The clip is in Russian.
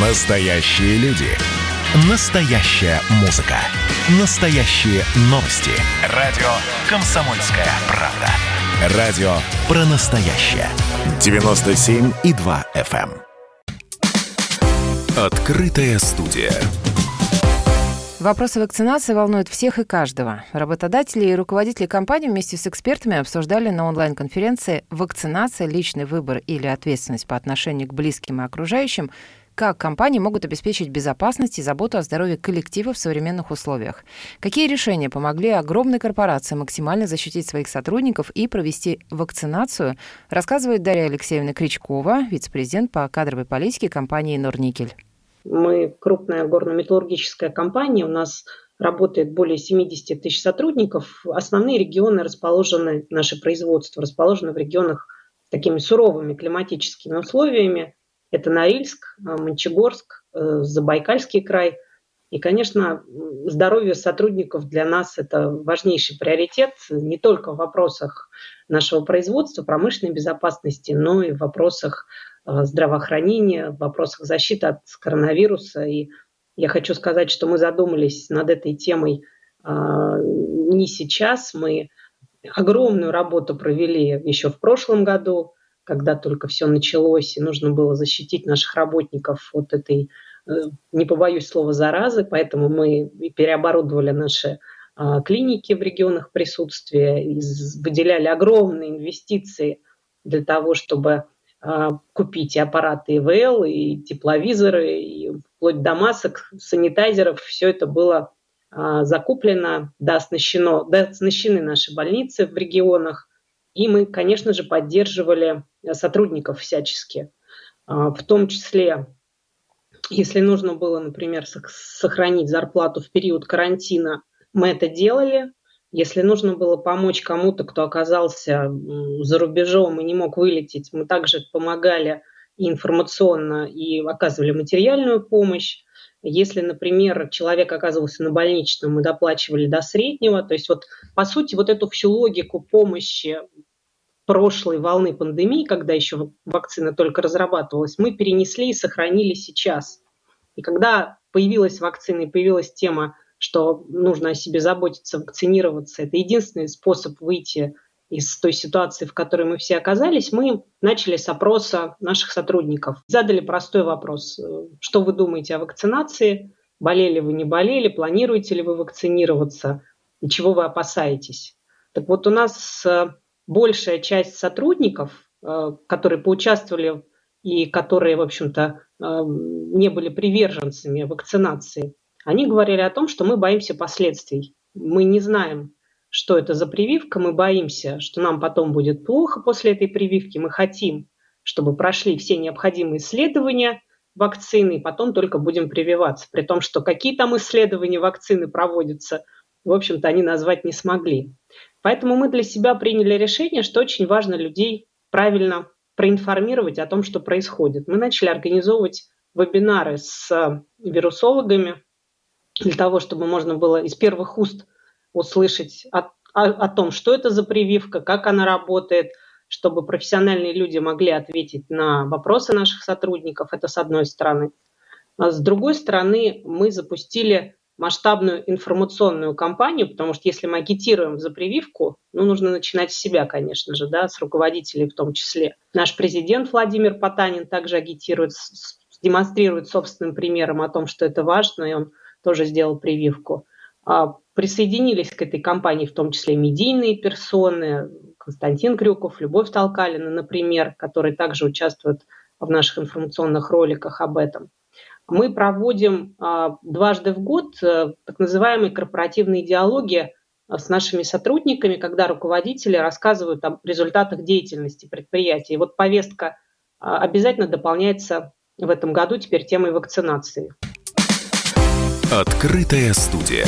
Настоящие люди. Настоящая музыка. Настоящие новости. Радио «Комсомольская правда». Радио про настоящее. 97,2 FM. эм. Открытая студия. Вопросы вакцинации волнуют всех и каждого. Работодатели и руководители компаний вместе с экспертами обсуждали на онлайн-конференции «Вакцинация. Личный выбор или ответственность по отношению к близким и окружающим» как компании могут обеспечить безопасность и заботу о здоровье коллектива в современных условиях. Какие решения помогли огромной корпорации максимально защитить своих сотрудников и провести вакцинацию, рассказывает Дарья Алексеевна Кричкова, вице-президент по кадровой политике компании «Норникель». Мы крупная горно-металлургическая компания, у нас работает более 70 тысяч сотрудников. Основные регионы расположены, наше производство расположено в регионах с такими суровыми климатическими условиями. Это Норильск, э, Мончегорск, э, Забайкальский край. И, конечно, здоровье сотрудников для нас – это важнейший приоритет не только в вопросах нашего производства, промышленной безопасности, но и в вопросах э, здравоохранения, в вопросах защиты от коронавируса. И я хочу сказать, что мы задумались над этой темой не сейчас. Мы огромную работу провели еще в прошлом году когда только все началось, и нужно было защитить наших работников от этой, э, не побоюсь слова, заразы, поэтому мы переоборудовали наши а, клиники в регионах присутствия, выделяли огромные инвестиции для того, чтобы а, купить и аппараты ИВЛ, и тепловизоры, и вплоть до масок, санитайзеров. Все это было а, закуплено, да, оснащено, да, оснащены наши больницы в регионах. И мы, конечно же, поддерживали Э, сотрудников всячески. А, в том числе, если нужно было, например, сохранить зарплату в период карантина, мы это делали. Если нужно было помочь кому-то, кто оказался за рубежом и не мог вылететь, мы также помогали информационно, и оказывали материальную помощь. Если, например, человек оказывался на больничном, мы доплачивали до среднего. То есть вот, по сути, вот эту всю логику помощи прошлой волны пандемии, когда еще вакцина только разрабатывалась, мы перенесли и сохранили сейчас. И когда появилась вакцина и появилась тема, что нужно о себе заботиться, вакцинироваться, это единственный способ выйти из той ситуации, в которой мы все оказались, мы начали с опроса наших сотрудников. Задали простой вопрос. Что вы думаете о вакцинации? Болели вы, не болели? Планируете ли вы вакцинироваться? И чего вы опасаетесь? Так вот, у нас большая часть сотрудников, э, которые поучаствовали и которые, в общем-то, э, не были приверженцами вакцинации, они говорили о том, что мы боимся последствий. Мы не знаем, что это за прививка, мы боимся, что нам потом будет плохо после этой прививки. Мы хотим, чтобы прошли все необходимые исследования вакцины, и потом только будем прививаться. При том, что какие там исследования вакцины проводятся, в общем-то, они назвать не смогли. Поэтому мы для себя приняли решение, что очень важно людей правильно проинформировать о том, что происходит. Мы начали организовывать вебинары с э, вирусологами для того, чтобы можно было из первых уст услышать о, о, о том, что это за прививка, как она работает, чтобы профессиональные люди могли ответить на вопросы наших сотрудников. Это с одной стороны. А с другой стороны, мы запустили масштабную информационную кампанию, потому что если мы агитируем за прививку, ну, нужно начинать с себя, конечно же, да, с руководителей в том числе. Наш президент Владимир Потанин также агитирует, демонстрирует собственным примером о том, что это важно, и он тоже сделал прививку. Присоединились к этой кампании в том числе медийные персоны, Константин Крюков, Любовь Толкалина, например, которые также участвуют в наших информационных роликах об этом мы проводим а, дважды в год э, так называемые корпоративные диалоги а, с нашими сотрудниками, когда руководители рассказывают о результатах деятельности предприятия. И вот повестка а, обязательно дополняется в этом году теперь темой вакцинации. Открытая студия.